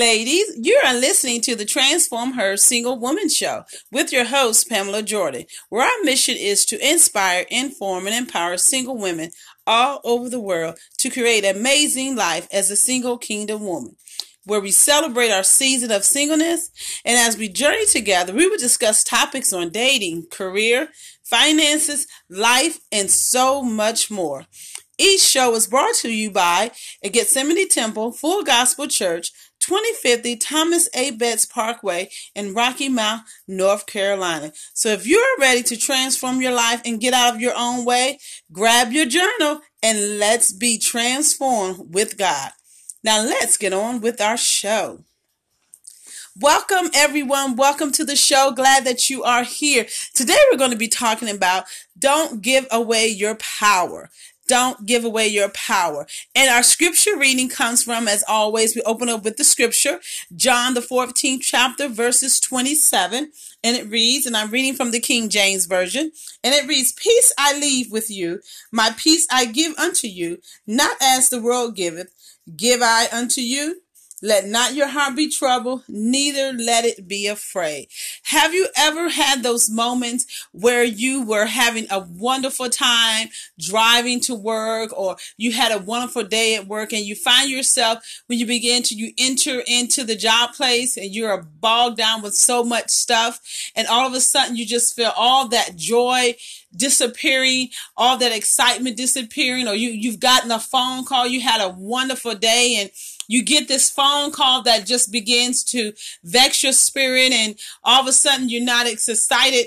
ladies. You are listening to the Transform Her Single Woman Show with your host, Pamela Jordan, where our mission is to inspire, inform, and empower single women all over the world to create an amazing life as a single kingdom woman. Where we celebrate our season of singleness, and as we journey together, we will discuss topics on dating, career, finances, life, and so much more. Each show is brought to you by a Gethsemane Temple Full Gospel Church, 2050 Thomas A. Betts Parkway in Rocky Mount, North Carolina. So if you're ready to transform your life and get out of your own way, grab your journal and let's be transformed with God. Now let's get on with our show. Welcome, everyone. Welcome to the show. Glad that you are here. Today, we're going to be talking about don't give away your power. Don't give away your power. And our scripture reading comes from, as always, we open up with the scripture, John, the 14th chapter, verses 27. And it reads, and I'm reading from the King James Version, and it reads, Peace I leave with you, my peace I give unto you, not as the world giveth, give I unto you. Let not your heart be troubled, neither let it be afraid. Have you ever had those moments where you were having a wonderful time driving to work or you had a wonderful day at work and you find yourself when you begin to you enter into the job place and you're bogged down with so much stuff and all of a sudden you just feel all that joy disappearing, all that excitement disappearing, or you, you've gotten a phone call, you had a wonderful day and you get this phone call that just begins to vex your spirit and all of a sudden you're not as excited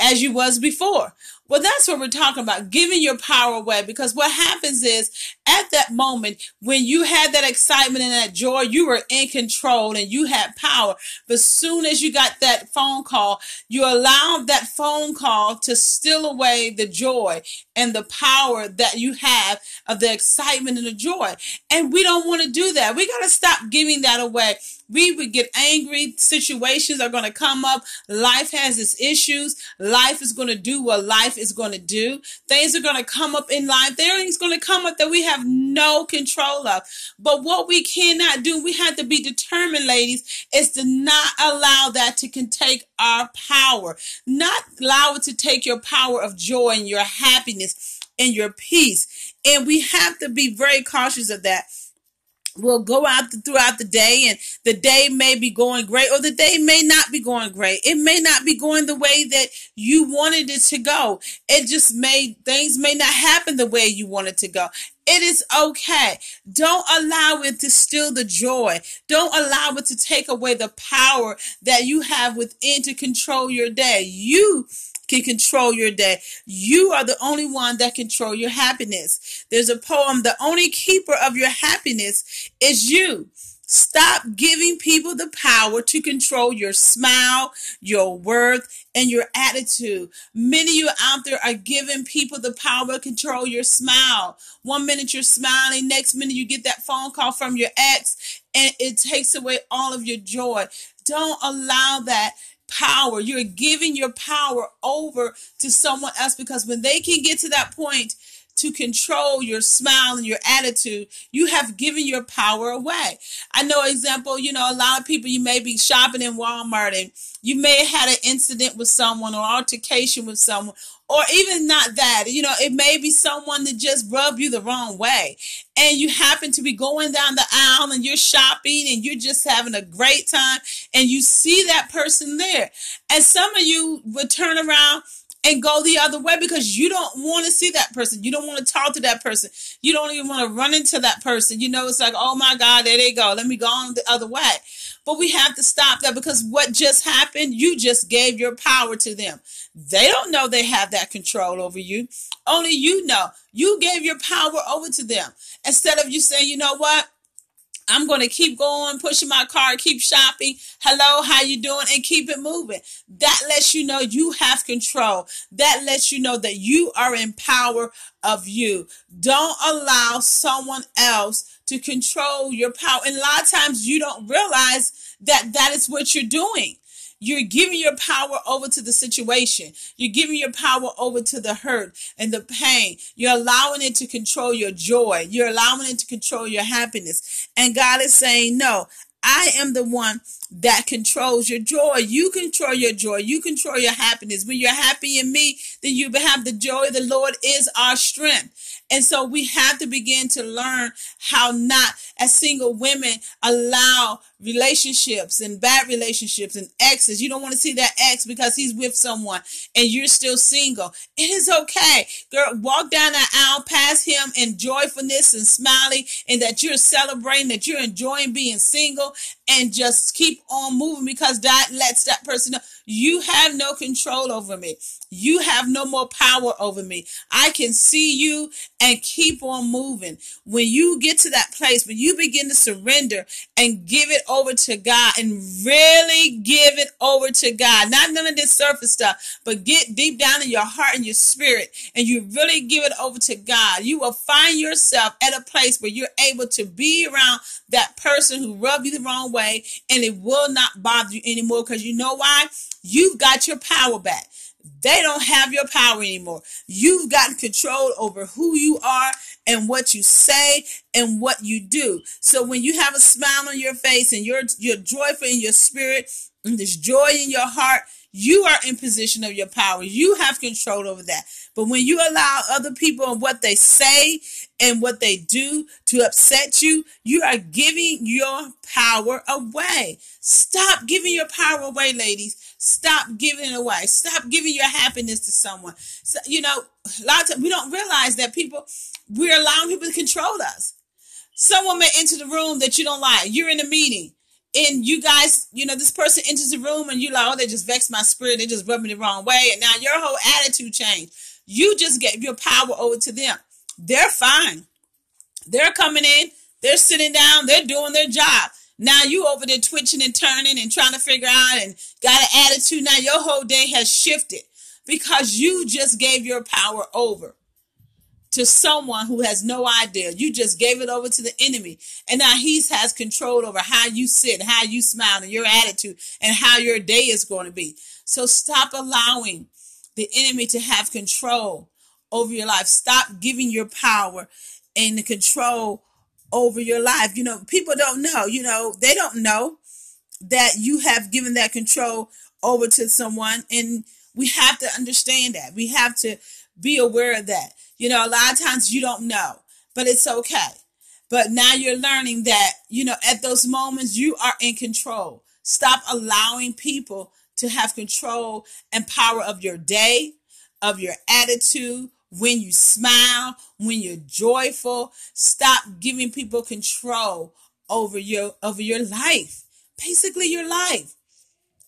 as you was before. Well, that's what we're talking about, giving your power away. Because what happens is at that moment, when you had that excitement and that joy, you were in control and you had power. But soon as you got that phone call, you allowed that phone call to steal away the joy and the power that you have of the excitement and the joy. And we don't want to do that. We got to stop giving that away. We would get angry. Situations are going to come up. Life has its issues. Life is going to do what life is going to do. Things are going to come up in life. Things going to come up that we have no control of. But what we cannot do, we have to be determined, ladies, is to not allow that to can take our power. Not allow it to take your power of joy and your happiness and your peace. And we have to be very cautious of that will go out throughout the day and the day may be going great or the day may not be going great. It may not be going the way that you wanted it to go. It just may, things may not happen the way you want it to go. It is okay. Don't allow it to steal the joy. Don't allow it to take away the power that you have within to control your day. You can control your day. You are the only one that control your happiness. There's a poem, the only keeper of your happiness is you. Stop giving people the power to control your smile, your worth, and your attitude. Many of you out there are giving people the power to control your smile. One minute you're smiling, next minute you get that phone call from your ex, and it takes away all of your joy. Don't allow that power. You're giving your power over to someone else because when they can get to that point to control your smile and your attitude, you have given your power away. I know example, you know, a lot of people you may be shopping in Walmart and you may have had an incident with someone or altercation with someone or even not that, you know, it may be someone that just rubbed you the wrong way. And you happen to be going down the aisle and you're shopping and you're just having a great time and you see that person there. And some of you would turn around and go the other way because you don't want to see that person. You don't want to talk to that person. You don't even want to run into that person. You know, it's like, oh my God, there they go. Let me go on the other way. But we have to stop that because what just happened, you just gave your power to them. They don't know they have that control over you. Only you know. You gave your power over to them. Instead of you saying, you know what? I'm going to keep going, pushing my car, keep shopping. Hello, how you doing? And keep it moving. That lets you know you have control. That lets you know that you are in power of you. Don't allow someone else to control your power. And a lot of times you don't realize that that is what you're doing. You're giving your power over to the situation. You're giving your power over to the hurt and the pain. You're allowing it to control your joy. You're allowing it to control your happiness. And God is saying, no, I am the one that controls your joy. You control your joy. You control your happiness. When you're happy in me, then you have the joy. The Lord is our strength. And so we have to begin to learn how not, as single women, allow relationships and bad relationships and exes. You don't want to see that ex because he's with someone and you're still single. It is okay. Girl, walk down that aisle past him in joyfulness and smiling and that you're celebrating, that you're enjoying being single and just keep on moving because that lets that person know you have no control over me. You have no more power over me. I can see you and keep on moving. When you get to that place, when you begin to surrender and give it over to God and really give it over to God, not none of this surface stuff, but get deep down in your heart and your spirit and you really give it over to God, you will find yourself at a place where you're able to be around that person who rubbed you the wrong way and it will not bother you anymore because you know why? You've got your power back. They don't have your power anymore. You've gotten control over who you are and what you say and what you do. So when you have a smile on your face and you're you're joyful in your spirit and there's joy in your heart, you are in position of your power. You have control over that. But when you allow other people and what they say and what they do to upset you, you are giving your power away. Stop giving your power away, ladies. Stop giving it away. Stop giving your happiness to someone. So, you know, a lot of times we don't realize that people, we're allowing people to control us. Someone may enter the room that you don't like. You're in a meeting and you guys, you know, this person enters the room and you're like, oh, they just vexed my spirit. They just rubbed me the wrong way. And now your whole attitude changed. You just gave your power over to them. They're fine. They're coming in. They're sitting down. They're doing their job. Now you over there twitching and turning and trying to figure out and got an attitude. Now your whole day has shifted because you just gave your power over to someone who has no idea. You just gave it over to the enemy. And now he has control over how you sit, how you smile, and your attitude, and how your day is going to be. So stop allowing the enemy to have control over your life. Stop giving your power and the control over your life. You know, people don't know, you know, they don't know that you have given that control over to someone. And we have to understand that. We have to be aware of that. You know, a lot of times you don't know, but it's okay. But now you're learning that, you know, at those moments you are in control. Stop allowing people to have control and power of your day, of your attitude, when you smile, when you're joyful. Stop giving people control over your over your life. Basically your life.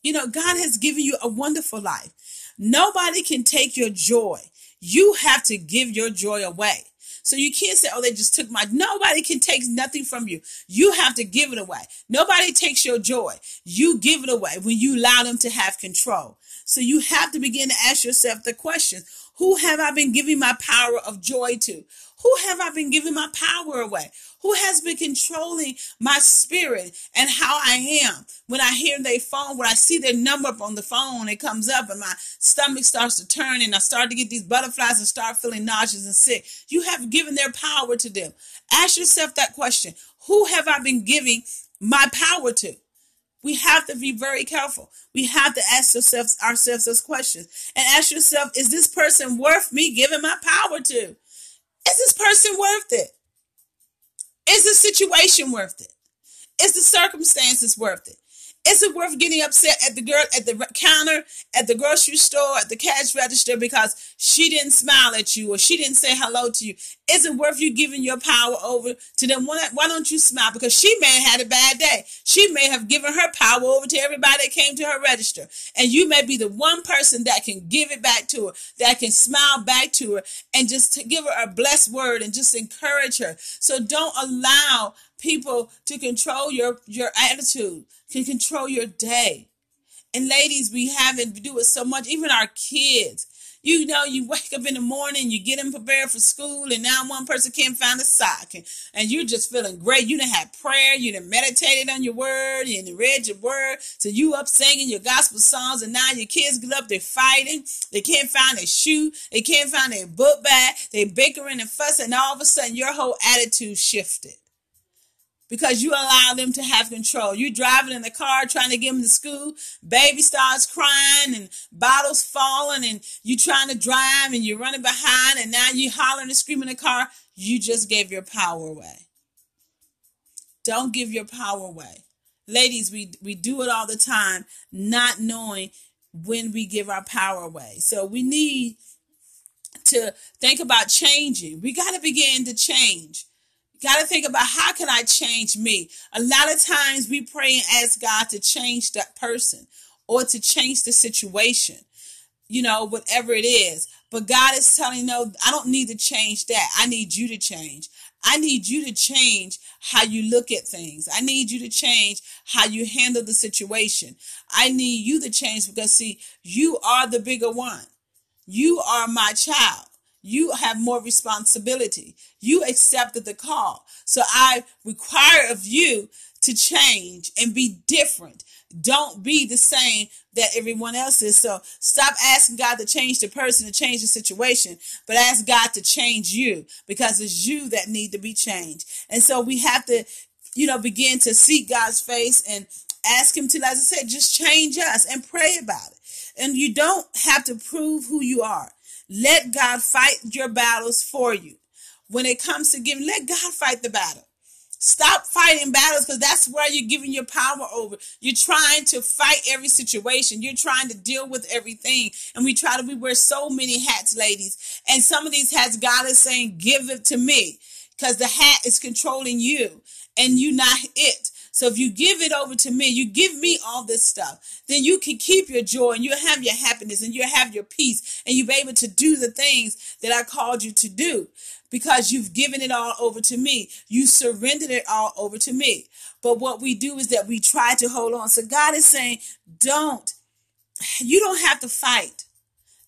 You know, God has given you a wonderful life. Nobody can take your joy. You have to give your joy away. So you can't say, oh, they just took my, nobody can take nothing from you. You have to give it away. Nobody takes your joy. You give it away when you allow them to have control. So you have to begin to ask yourself the question, who have I been giving my power of joy to? Who have I been giving my power away? Who has been controlling my spirit and how I am? When I hear their phone, when I see their number up on the phone, it comes up and my stomach starts to turn and I start to get these butterflies and start feeling nauseous and sick. You have given their power to them. Ask yourself that question. Who have I been giving my power to? We have to be very careful. We have to ask ourselves, ourselves those questions and ask yourself, is this person worth me giving my power to? Is this person worth it? Is the situation worth it? Is the circumstances worth it? Is it worth getting upset at the girl at the counter, at the grocery store, at the cash register because she didn't smile at you or she didn't say hello to you? Is it worth you giving your power over to them? Why, don't you smile? Because she may have had a bad day. She may have given her power over to everybody that came to her register. And you may be the one person that can give it back to her, that can smile back to her and just give her a blessed word and just encourage her. So don't allow people to control your, your attitude, can control your day. And ladies, we have it, we do it so much, even our kids. You know, you wake up in the morning, you get them prepared for school, and now one person can't find a sock, and, and you're just feeling great. You done had prayer, you done meditated on your word, you done read your word, so you up singing your gospel songs, and now your kids get up, they're fighting, they can't find their shoe, they can't find their book bag, they bickering and fussing, and all of a sudden your whole attitude shifted. Because you allow them to have control. You driving in the car trying to get them to school, baby starts crying and bottles falling and you trying to drive and you're running behind and now you hollering and screaming in the car. You just gave your power away. Don't give your power away. Ladies, we, we do it all the time, not knowing when we give our power away. So we need to think about changing. We got to begin to change. Got to think about how can I change me? A lot of times we pray and ask God to change that person or to change the situation, you know, whatever it is. But God is telling, no, I don't need to change that. I need you to change. I need you to change how you look at things. I need you to change how you handle the situation. I need you to change because see, you are the bigger one. You are my child. You have more responsibility. You accepted the call. So I require of you to change and be different. Don't be the same that everyone else is. So stop asking God to change the person, to change the situation, but ask God to change you because it's you that need to be changed. And so we have to, you know, begin to seek God's face and ask Him to, as I said, just change us and pray about it. And you don't have to prove who you are. Let God fight your battles for you. When it comes to giving, let God fight the battle. Stop fighting battles because that's where you're giving your power over. You're trying to fight every situation. You're trying to deal with everything. And we try to, we wear so many hats, ladies. And some of these hats, God is saying, give it to me because the hat is controlling you and you not it. So if you give it over to me, you give me all this stuff, then you can keep your joy and you'll have your happiness and you'll have your peace and you'll be able to do the things that I called you to do because you've given it all over to me. You surrendered it all over to me. But what we do is that we try to hold on. So God is saying, don't, you don't have to fight.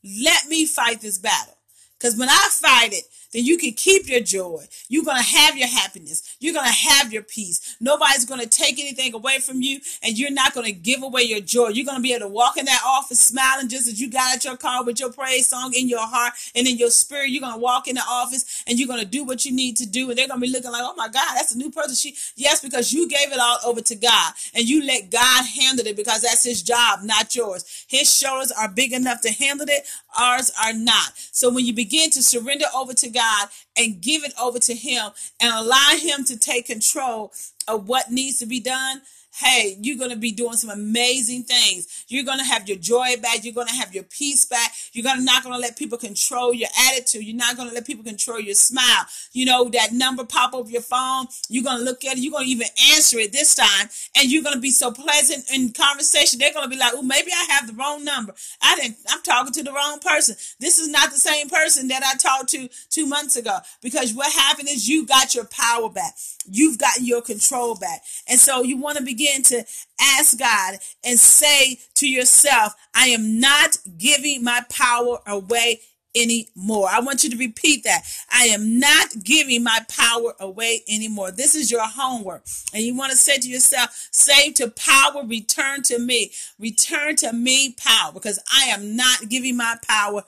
Let me fight this battle. Because when I fight it, then you can keep your joy. You're going to have your happiness. You're going to have your peace. Nobody's going to take anything away from you, and you're not going to give away your joy. You're going to be able to walk in that office smiling just as you got at your car with your praise song in your heart and in your spirit. You're going to walk in the office and you're going to do what you need to do, and they're going to be looking like, oh my God, that's a new person. She, yes, because you gave it all over to God and you let God handle it because that's His job, not yours. His shoulders are big enough to handle it. Ours are not. So when you begin to surrender over to God, God and give it over to Him and allow Him to take control of what needs to be done, hey, you're going to be doing some amazing things. You're going to have your joy back. You're going to have your peace back. You're to not going to let people control your attitude. You're not going to let people control your smile. You know, that number pop up your phone. You're going to look at it. You're going to even answer it this time. And you're going to be so pleasant in conversation. They're going to be like, oh, maybe I have the wrong number. I didn't, I'm talking to the wrong person. This is not the same person that I talked to two months ago. Because what happened is you got your power back. You've gotten your control back. And so you want to begin begin to ask God and say to yourself, I am not giving my power away anymore. I want you to repeat that. I am not giving my power away anymore. This is your homework. And you want to say to yourself, save to power, return to me. Return to me power because I am not giving my power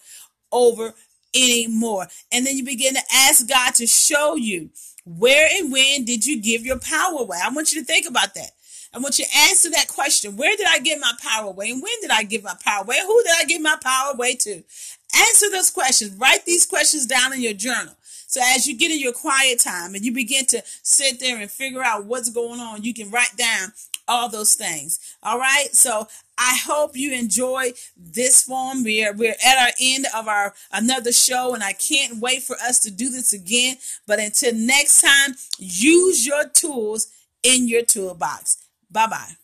over anymore. And then you begin to ask God to show you where and when did you give your power away? I want you to think about that. I want you to answer that question. Where did I give my power away? And when did I give my power away? Who did I give my power away to? Answer those questions. Write these questions down in your journal. So as you get in your quiet time and you begin to sit there and figure out what's going on, you can write down all those things. All right. So I hope you enjoy this form. We're, we're at our end of our another show and I can't wait for us to do this again. But until next time, use your tools in your toolbox. Bye bye.